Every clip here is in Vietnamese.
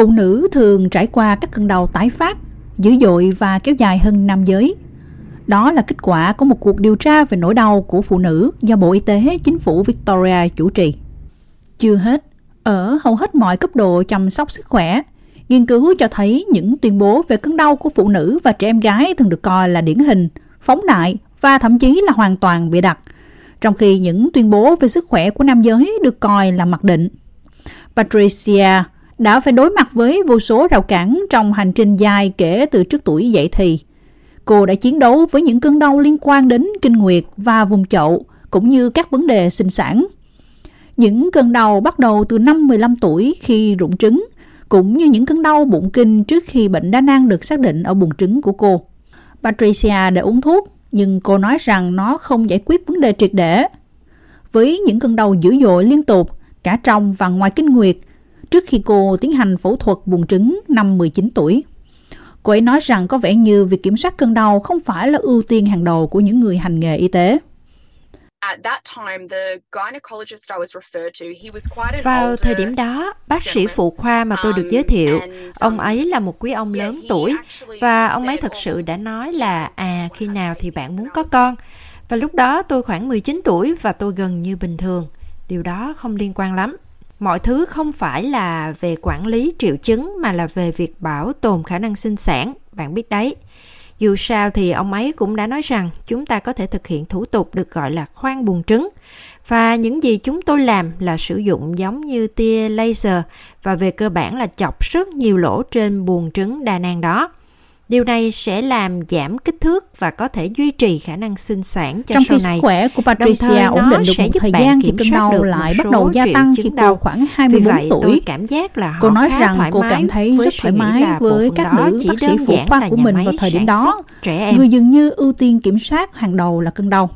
Phụ nữ thường trải qua các cơn đau tái phát, dữ dội và kéo dài hơn nam giới. Đó là kết quả của một cuộc điều tra về nỗi đau của phụ nữ do Bộ Y tế chính phủ Victoria chủ trì. Chưa hết, ở hầu hết mọi cấp độ chăm sóc sức khỏe, nghiên cứu cho thấy những tuyên bố về cơn đau của phụ nữ và trẻ em gái thường được coi là điển hình, phóng đại và thậm chí là hoàn toàn bịa đặt, trong khi những tuyên bố về sức khỏe của nam giới được coi là mặc định. Patricia đã phải đối mặt với vô số rào cản trong hành trình dài kể từ trước tuổi dậy thì. Cô đã chiến đấu với những cơn đau liên quan đến kinh nguyệt và vùng chậu, cũng như các vấn đề sinh sản. Những cơn đau bắt đầu từ năm 15 tuổi khi rụng trứng, cũng như những cơn đau bụng kinh trước khi bệnh đa nang được xác định ở buồng trứng của cô. Patricia đã uống thuốc, nhưng cô nói rằng nó không giải quyết vấn đề triệt để. Với những cơn đau dữ dội liên tục, cả trong và ngoài kinh nguyệt, trước khi cô tiến hành phẫu thuật buồng trứng năm 19 tuổi. Cô ấy nói rằng có vẻ như việc kiểm soát cơn đau không phải là ưu tiên hàng đầu của những người hành nghề y tế. Vào thời điểm đó, bác sĩ phụ khoa mà tôi được giới thiệu, ông um, ấy là một quý ông lớn tuổi và ông ấy thật sự đã nói là à khi nào thì bạn muốn có con. Và lúc đó tôi khoảng 19 tuổi và tôi gần như bình thường. Điều đó không liên quan lắm mọi thứ không phải là về quản lý triệu chứng mà là về việc bảo tồn khả năng sinh sản, bạn biết đấy. Dù sao thì ông ấy cũng đã nói rằng chúng ta có thể thực hiện thủ tục được gọi là khoan buồng trứng. Và những gì chúng tôi làm là sử dụng giống như tia laser và về cơ bản là chọc rất nhiều lỗ trên buồng trứng đa nang đó. Điều này sẽ làm giảm kích thước và có thể duy trì khả năng sinh sản cho Trong sau khi này. sức khỏe của Patricia ổn định được một thời gian thì cơn đau lại bắt đầu gia tăng khi cô khoảng 24 vậy, tuổi. Tôi cảm giác là cô nói rằng cô cảm thấy rất thoải mái với các nữ bác sĩ phụ khoa của mình vào thời điểm đó. Trẻ em. Người dường như ưu tiên kiểm soát hàng đầu là cơn đau.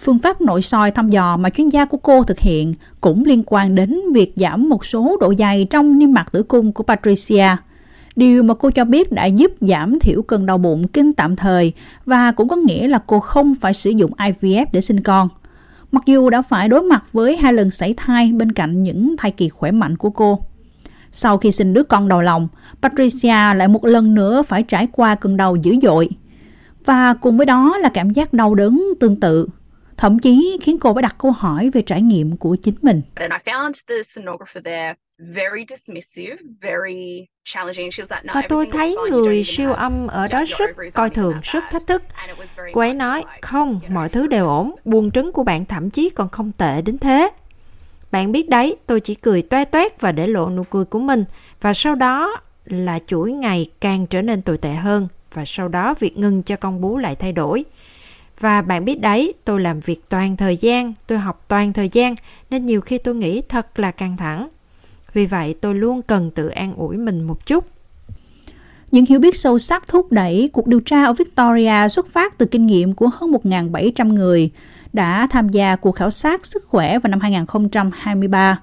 Phương pháp nội soi thăm dò mà chuyên gia của cô thực hiện cũng liên quan đến việc giảm một số độ dày trong niêm mạc tử cung của Patricia – Điều mà cô cho biết đã giúp giảm thiểu cơn đau bụng kinh tạm thời và cũng có nghĩa là cô không phải sử dụng IVF để sinh con. Mặc dù đã phải đối mặt với hai lần sảy thai bên cạnh những thai kỳ khỏe mạnh của cô. Sau khi sinh đứa con đầu lòng, Patricia lại một lần nữa phải trải qua cơn đau dữ dội. Và cùng với đó là cảm giác đau đớn tương tự thậm chí khiến cô phải đặt câu hỏi về trải nghiệm của chính mình. Và tôi thấy người siêu âm ở đó rất coi thường, rất thách thức. Cô ấy nói, không, mọi thứ đều ổn, buồng trứng của bạn thậm chí còn không tệ đến thế. Bạn biết đấy, tôi chỉ cười toe toét và để lộ nụ cười của mình. Và sau đó là chuỗi ngày càng trở nên tồi tệ hơn. Và sau đó việc ngừng cho con bú lại thay đổi. Và bạn biết đấy, tôi làm việc toàn thời gian, tôi học toàn thời gian, nên nhiều khi tôi nghĩ thật là căng thẳng. Vì vậy tôi luôn cần tự an ủi mình một chút. Những hiểu biết sâu sắc thúc đẩy cuộc điều tra ở Victoria xuất phát từ kinh nghiệm của hơn 1.700 người đã tham gia cuộc khảo sát sức khỏe vào năm 2023,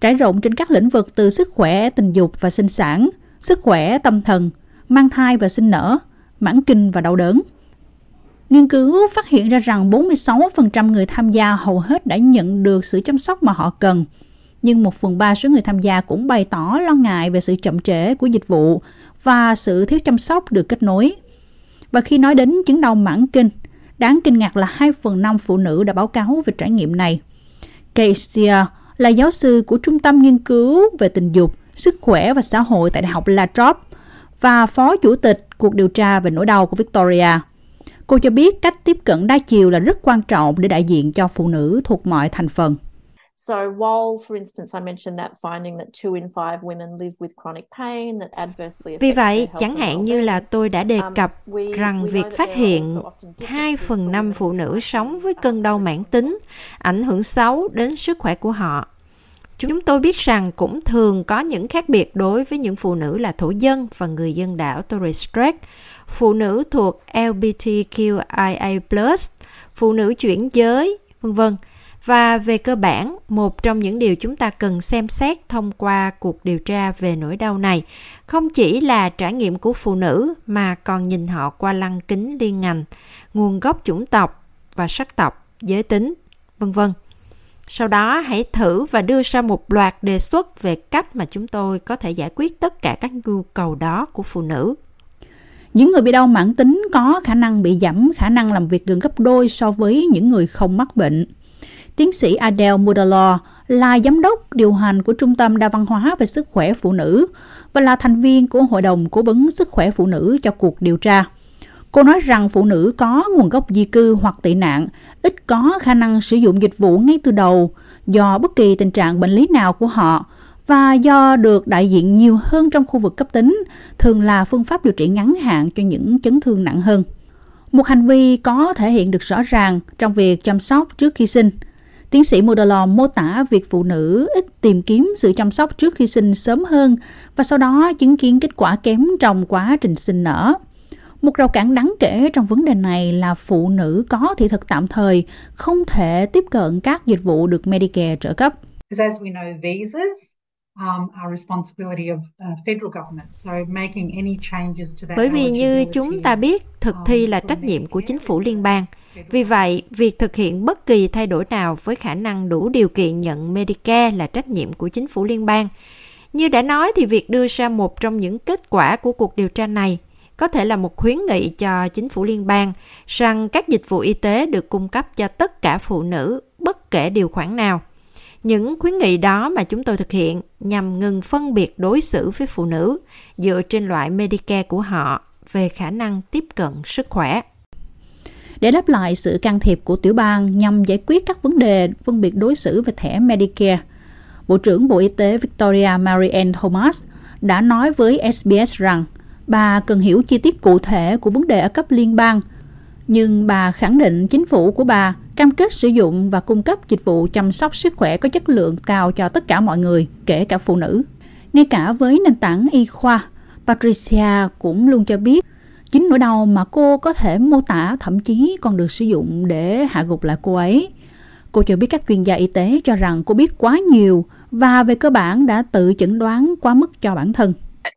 trải rộng trên các lĩnh vực từ sức khỏe tình dục và sinh sản, sức khỏe tâm thần, mang thai và sinh nở, mãn kinh và đau đớn. Nghiên cứu phát hiện ra rằng 46% người tham gia hầu hết đã nhận được sự chăm sóc mà họ cần. Nhưng một phần ba số người tham gia cũng bày tỏ lo ngại về sự chậm trễ của dịch vụ và sự thiếu chăm sóc được kết nối. Và khi nói đến chứng đau mãn kinh, đáng kinh ngạc là 2 phần 5 phụ nữ đã báo cáo về trải nghiệm này. Casey là giáo sư của Trung tâm Nghiên cứu về tình dục, sức khỏe và xã hội tại Đại học La Trobe và phó chủ tịch cuộc điều tra về nỗi đau của Victoria. Cô cho biết cách tiếp cận đa chiều là rất quan trọng để đại diện cho phụ nữ thuộc mọi thành phần. So while, for instance, I mentioned that finding that two in five women live with chronic pain that adversely Vì vậy, chẳng hạn như là tôi đã đề um, cập rằng việc phát hiện 2 phần 5 phụ nữ sống với cơn đau mãn tính ảnh hưởng xấu đến sức khỏe của họ. Chúng tôi biết rằng cũng thường có những khác biệt đối với những phụ nữ là thổ dân và người dân đảo Torres Strait, phụ nữ thuộc LGBTQIA+, phụ nữ chuyển giới, vân vân. Và về cơ bản, một trong những điều chúng ta cần xem xét thông qua cuộc điều tra về nỗi đau này không chỉ là trải nghiệm của phụ nữ mà còn nhìn họ qua lăng kính liên ngành, nguồn gốc chủng tộc và sắc tộc, giới tính, vân vân. Sau đó hãy thử và đưa ra một loạt đề xuất về cách mà chúng tôi có thể giải quyết tất cả các nhu cầu đó của phụ nữ. Những người bị đau mãn tính có khả năng bị giảm khả năng làm việc gần gấp đôi so với những người không mắc bệnh. Tiến sĩ Adele Mudalor là giám đốc điều hành của Trung tâm Đa văn hóa về sức khỏe phụ nữ và là thành viên của Hội đồng Cố vấn Sức khỏe phụ nữ cho cuộc điều tra. Cô nói rằng phụ nữ có nguồn gốc di cư hoặc tị nạn ít có khả năng sử dụng dịch vụ ngay từ đầu do bất kỳ tình trạng bệnh lý nào của họ và do được đại diện nhiều hơn trong khu vực cấp tính, thường là phương pháp điều trị ngắn hạn cho những chấn thương nặng hơn. Một hành vi có thể hiện được rõ ràng trong việc chăm sóc trước khi sinh. Tiến sĩ Modelo mô tả việc phụ nữ ít tìm kiếm sự chăm sóc trước khi sinh sớm hơn và sau đó chứng kiến kết quả kém trong quá trình sinh nở. Một rào cản đáng kể trong vấn đề này là phụ nữ có thị thực tạm thời không thể tiếp cận các dịch vụ được Medicare trợ cấp. Um, bởi vì như chúng ta biết, thực thi um, là trách nhiệm của chính phủ liên bang. Vì vậy, việc thực hiện bất kỳ thay đổi nào với khả năng đủ điều kiện nhận Medicare là trách nhiệm của chính phủ liên bang. Như đã nói thì việc đưa ra một trong những kết quả của cuộc điều tra này có thể là một khuyến nghị cho chính phủ liên bang rằng các dịch vụ y tế được cung cấp cho tất cả phụ nữ bất kể điều khoản nào. Những khuyến nghị đó mà chúng tôi thực hiện nhằm ngừng phân biệt đối xử với phụ nữ dựa trên loại Medicare của họ về khả năng tiếp cận sức khỏe. Để đáp lại sự can thiệp của tiểu bang nhằm giải quyết các vấn đề phân biệt đối xử về thẻ Medicare, Bộ trưởng Bộ Y tế Victoria Marianne Thomas đã nói với SBS rằng bà cần hiểu chi tiết cụ thể của vấn đề ở cấp liên bang, nhưng bà khẳng định chính phủ của bà cam kết sử dụng và cung cấp dịch vụ chăm sóc sức khỏe có chất lượng cao cho tất cả mọi người, kể cả phụ nữ. Ngay cả với nền tảng y khoa, Patricia cũng luôn cho biết chính nỗi đau mà cô có thể mô tả thậm chí còn được sử dụng để hạ gục lại cô ấy. Cô cho biết các chuyên gia y tế cho rằng cô biết quá nhiều và về cơ bản đã tự chẩn đoán quá mức cho bản thân.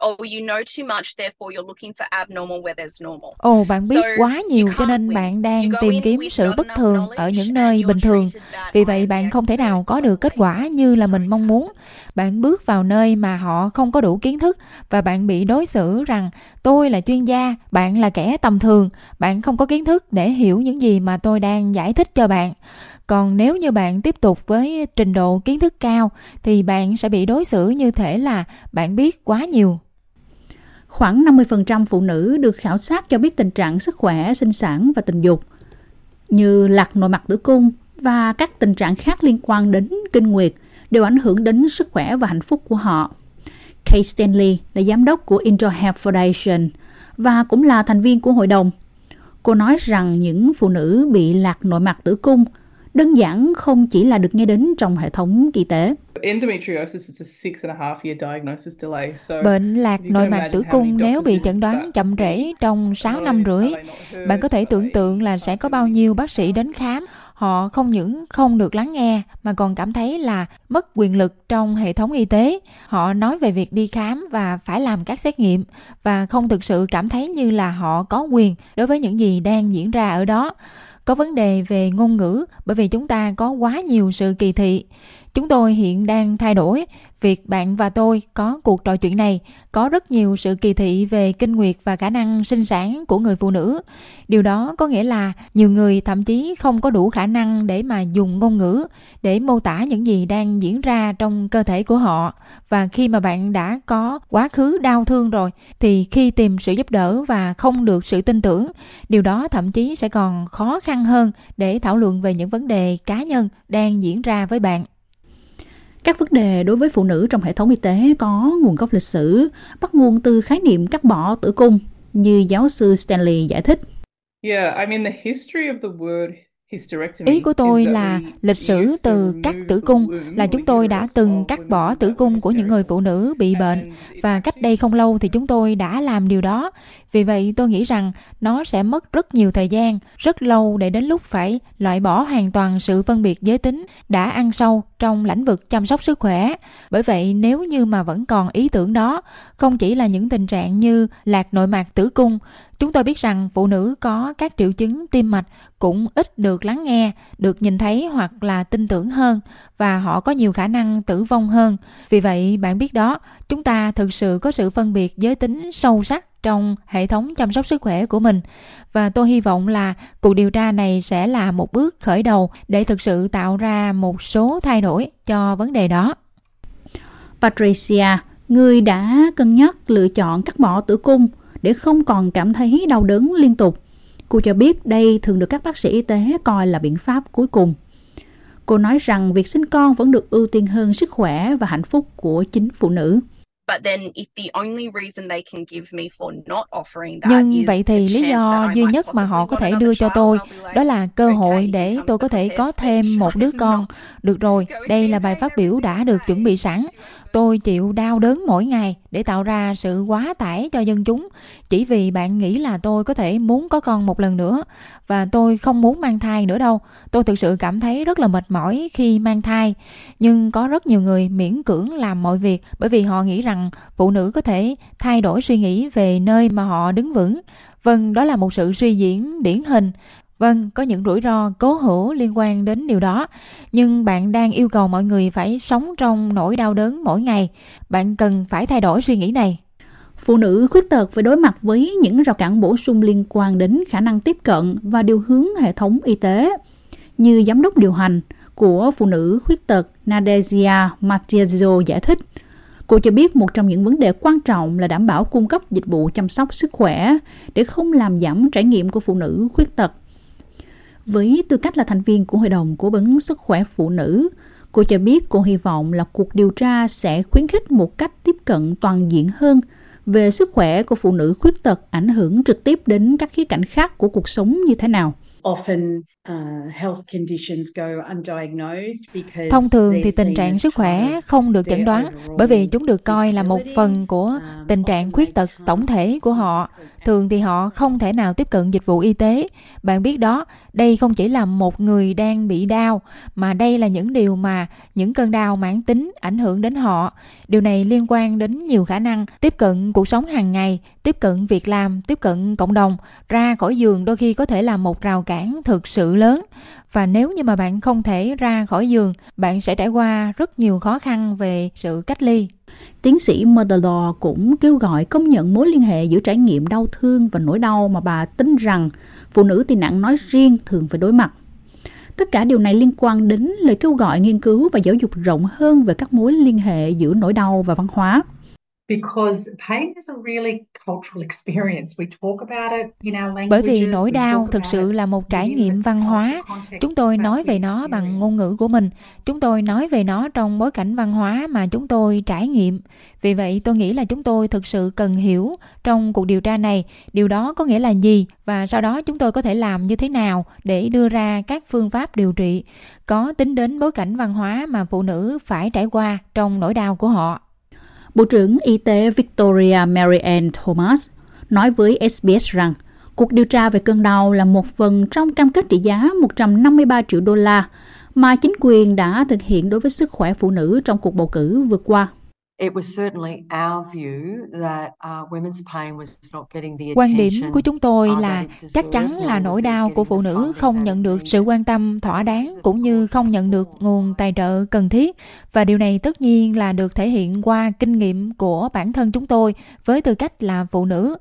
Oh, you know too much, therefore you're looking for abnormal where there's normal. Ồ, oh, bạn biết quá nhiều cho nên bạn đang tìm kiếm sự bất thường ở những nơi bình thường. Vì vậy bạn không thể nào có được kết quả như là mình mong muốn. Bạn bước vào nơi mà họ không có đủ kiến thức và bạn bị đối xử rằng tôi là chuyên gia, bạn là kẻ tầm thường, bạn không có kiến thức để hiểu những gì mà tôi đang giải thích cho bạn còn nếu như bạn tiếp tục với trình độ kiến thức cao thì bạn sẽ bị đối xử như thể là bạn biết quá nhiều Khoảng 50% phụ nữ được khảo sát cho biết tình trạng sức khỏe, sinh sản và tình dục, như lạc nội mạc tử cung và các tình trạng khác liên quan đến kinh nguyệt đều ảnh hưởng đến sức khỏe và hạnh phúc của họ. Kate Stanley là giám đốc của Indoor Health Foundation và cũng là thành viên của hội đồng. Cô nói rằng những phụ nữ bị lạc nội mạc tử cung đơn giản không chỉ là được nghe đến trong hệ thống y tế. Bệnh lạc nội mạc tử cung nếu bị chẩn đoán chậm trễ trong 6 năm rưỡi, bạn có thể tưởng tượng là sẽ có bao nhiêu bác sĩ đến khám. Họ không những không được lắng nghe mà còn cảm thấy là mất quyền lực trong hệ thống y tế. Họ nói về việc đi khám và phải làm các xét nghiệm và không thực sự cảm thấy như là họ có quyền đối với những gì đang diễn ra ở đó có vấn đề về ngôn ngữ bởi vì chúng ta có quá nhiều sự kỳ thị chúng tôi hiện đang thay đổi. Việc bạn và tôi có cuộc trò chuyện này có rất nhiều sự kỳ thị về kinh nguyệt và khả năng sinh sản của người phụ nữ. Điều đó có nghĩa là nhiều người thậm chí không có đủ khả năng để mà dùng ngôn ngữ để mô tả những gì đang diễn ra trong cơ thể của họ. Và khi mà bạn đã có quá khứ đau thương rồi, thì khi tìm sự giúp đỡ và không được sự tin tưởng, điều đó thậm chí sẽ còn khó khăn hơn để thảo luận về những vấn đề cá nhân đang diễn ra với bạn các vấn đề đối với phụ nữ trong hệ thống y tế có nguồn gốc lịch sử, bắt nguồn từ khái niệm cắt bỏ tử cung, như giáo sư Stanley giải thích. Yeah, I mean the history of the word Ý của tôi là lịch sử từ cắt tử cung là chúng tôi đã từng cắt bỏ tử cung của những người phụ nữ bị bệnh và cách đây không lâu thì chúng tôi đã làm điều đó. Vì vậy tôi nghĩ rằng nó sẽ mất rất nhiều thời gian, rất lâu để đến lúc phải loại bỏ hoàn toàn sự phân biệt giới tính đã ăn sâu trong lĩnh vực chăm sóc sức khỏe. Bởi vậy nếu như mà vẫn còn ý tưởng đó, không chỉ là những tình trạng như lạc nội mạc tử cung, Chúng tôi biết rằng phụ nữ có các triệu chứng tim mạch cũng ít được lắng nghe, được nhìn thấy hoặc là tin tưởng hơn và họ có nhiều khả năng tử vong hơn. Vì vậy, bạn biết đó, chúng ta thực sự có sự phân biệt giới tính sâu sắc trong hệ thống chăm sóc sức khỏe của mình và tôi hy vọng là cuộc điều tra này sẽ là một bước khởi đầu để thực sự tạo ra một số thay đổi cho vấn đề đó. Patricia, người đã cân nhắc lựa chọn cắt bỏ tử cung để không còn cảm thấy đau đớn liên tục. Cô cho biết đây thường được các bác sĩ y tế coi là biện pháp cuối cùng. Cô nói rằng việc sinh con vẫn được ưu tiên hơn sức khỏe và hạnh phúc của chính phụ nữ. Nhưng vậy thì lý do duy nhất mà họ có thể đưa cho tôi đó là cơ hội để tôi có thể có thêm một đứa con. Được rồi, đây là bài phát biểu đã được chuẩn bị sẵn. Tôi chịu đau đớn mỗi ngày để tạo ra sự quá tải cho dân chúng chỉ vì bạn nghĩ là tôi có thể muốn có con một lần nữa và tôi không muốn mang thai nữa đâu. Tôi thực sự cảm thấy rất là mệt mỏi khi mang thai. Nhưng có rất nhiều người miễn cưỡng làm mọi việc bởi vì họ nghĩ rằng phụ nữ có thể thay đổi suy nghĩ về nơi mà họ đứng vững. Vâng, đó là một sự suy diễn điển hình Vâng, có những rủi ro cố hữu liên quan đến điều đó, nhưng bạn đang yêu cầu mọi người phải sống trong nỗi đau đớn mỗi ngày. Bạn cần phải thay đổi suy nghĩ này. Phụ nữ khuyết tật phải đối mặt với những rào cản bổ sung liên quan đến khả năng tiếp cận và điều hướng hệ thống y tế. Như giám đốc điều hành của phụ nữ khuyết tật Nadesia Matiazo giải thích, Cô cho biết một trong những vấn đề quan trọng là đảm bảo cung cấp dịch vụ chăm sóc sức khỏe để không làm giảm trải nghiệm của phụ nữ khuyết tật với tư cách là thành viên của Hội đồng Cố vấn Sức khỏe Phụ nữ, cô cho biết cô hy vọng là cuộc điều tra sẽ khuyến khích một cách tiếp cận toàn diện hơn về sức khỏe của phụ nữ khuyết tật ảnh hưởng trực tiếp đến các khía cạnh khác của cuộc sống như thế nào. Thông thường thì tình trạng sức khỏe không được chẩn đoán bởi vì chúng được coi là một phần của um, tình trạng khuyết tật tổng thể của họ. Thường thì họ không thể nào tiếp cận dịch vụ y tế. Bạn biết đó, đây không chỉ là một người đang bị đau mà đây là những điều mà những cơn đau mãn tính ảnh hưởng đến họ. Điều này liên quan đến nhiều khả năng tiếp cận cuộc sống hàng ngày, tiếp cận việc làm, tiếp cận cộng đồng, ra khỏi giường đôi khi có thể là một rào cản thực sự lớn và nếu như mà bạn không thể ra khỏi giường bạn sẽ trải qua rất nhiều khó khăn về sự cách ly Tiến sĩ Motherlaw cũng kêu gọi công nhận mối liên hệ giữa trải nghiệm đau thương và nỗi đau mà bà tin rằng phụ nữ tị nạn nói riêng thường phải đối mặt. Tất cả điều này liên quan đến lời kêu gọi nghiên cứu và giáo dục rộng hơn về các mối liên hệ giữa nỗi đau và văn hóa. Bởi vì nỗi đau thực sự là một trải nghiệm văn hóa. Chúng tôi nói về nó bằng ngôn ngữ của mình. Chúng tôi nói về nó trong bối cảnh văn hóa mà chúng tôi trải nghiệm. Vì vậy tôi nghĩ là chúng tôi thực sự cần hiểu trong cuộc điều tra này điều đó có nghĩa là gì và sau đó chúng tôi có thể làm như thế nào để đưa ra các phương pháp điều trị có tính đến bối cảnh văn hóa mà phụ nữ phải trải qua trong nỗi đau của họ. Bộ trưởng Y tế Victoria Mary Ann Thomas nói với SBS rằng, cuộc điều tra về cơn đau là một phần trong cam kết trị giá 153 triệu đô la mà chính quyền đã thực hiện đối với sức khỏe phụ nữ trong cuộc bầu cử vừa qua. Quan điểm của chúng tôi uh, là chắc chắn là nỗi đau của phụ nữ không nhận được sự quan tâm thỏa đáng cũng như không nhận được nguồn tài trợ cần thiết. Và điều này tất nhiên là được thể hiện qua kinh nghiệm của bản thân chúng tôi với tư cách là phụ nữ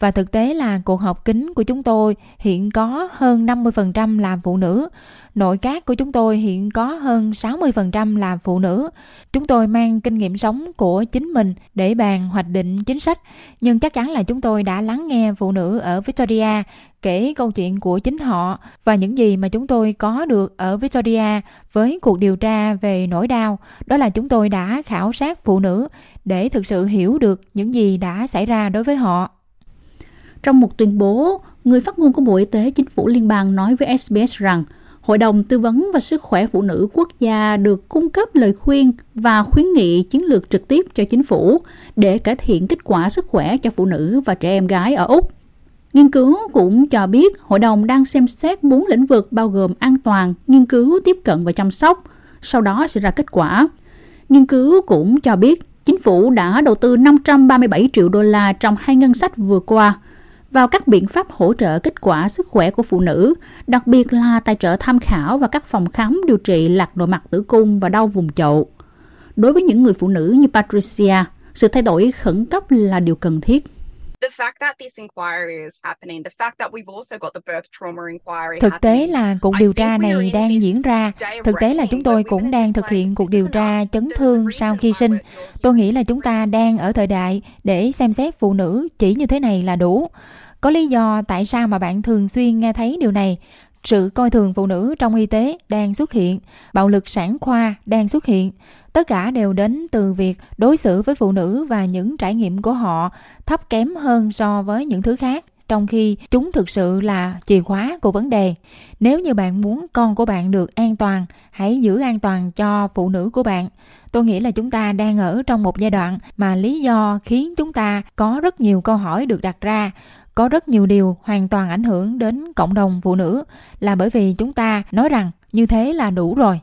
và thực tế là cuộc họp kín của chúng tôi hiện có hơn 50% là phụ nữ. Nội các của chúng tôi hiện có hơn 60% là phụ nữ. Chúng tôi mang kinh nghiệm sống của chính mình để bàn hoạch định chính sách. Nhưng chắc chắn là chúng tôi đã lắng nghe phụ nữ ở Victoria kể câu chuyện của chính họ và những gì mà chúng tôi có được ở Victoria với cuộc điều tra về nỗi đau. Đó là chúng tôi đã khảo sát phụ nữ để thực sự hiểu được những gì đã xảy ra đối với họ trong một tuyên bố, người phát ngôn của Bộ Y tế Chính phủ Liên bang nói với SBS rằng Hội đồng Tư vấn và Sức khỏe Phụ nữ Quốc gia được cung cấp lời khuyên và khuyến nghị chiến lược trực tiếp cho chính phủ để cải thiện kết quả sức khỏe cho phụ nữ và trẻ em gái ở Úc. Nghiên cứu cũng cho biết hội đồng đang xem xét bốn lĩnh vực bao gồm an toàn, nghiên cứu, tiếp cận và chăm sóc, sau đó sẽ ra kết quả. Nghiên cứu cũng cho biết chính phủ đã đầu tư 537 triệu đô la trong hai ngân sách vừa qua vào các biện pháp hỗ trợ kết quả sức khỏe của phụ nữ, đặc biệt là tài trợ tham khảo và các phòng khám điều trị lạc nội mặt tử cung và đau vùng chậu. Đối với những người phụ nữ như Patricia, sự thay đổi khẩn cấp là điều cần thiết. Thực tế là cuộc điều tra này đang diễn ra. Thực tế là chúng tôi cũng đang thực hiện cuộc điều tra chấn thương sau khi sinh. Tôi nghĩ là chúng ta đang ở thời đại để xem xét phụ nữ chỉ như thế này là đủ. Có lý do tại sao mà bạn thường xuyên nghe thấy điều này sự coi thường phụ nữ trong y tế đang xuất hiện, bạo lực sản khoa đang xuất hiện. Tất cả đều đến từ việc đối xử với phụ nữ và những trải nghiệm của họ thấp kém hơn so với những thứ khác trong khi chúng thực sự là chìa khóa của vấn đề. Nếu như bạn muốn con của bạn được an toàn, hãy giữ an toàn cho phụ nữ của bạn. Tôi nghĩ là chúng ta đang ở trong một giai đoạn mà lý do khiến chúng ta có rất nhiều câu hỏi được đặt ra có rất nhiều điều hoàn toàn ảnh hưởng đến cộng đồng phụ nữ là bởi vì chúng ta nói rằng như thế là đủ rồi.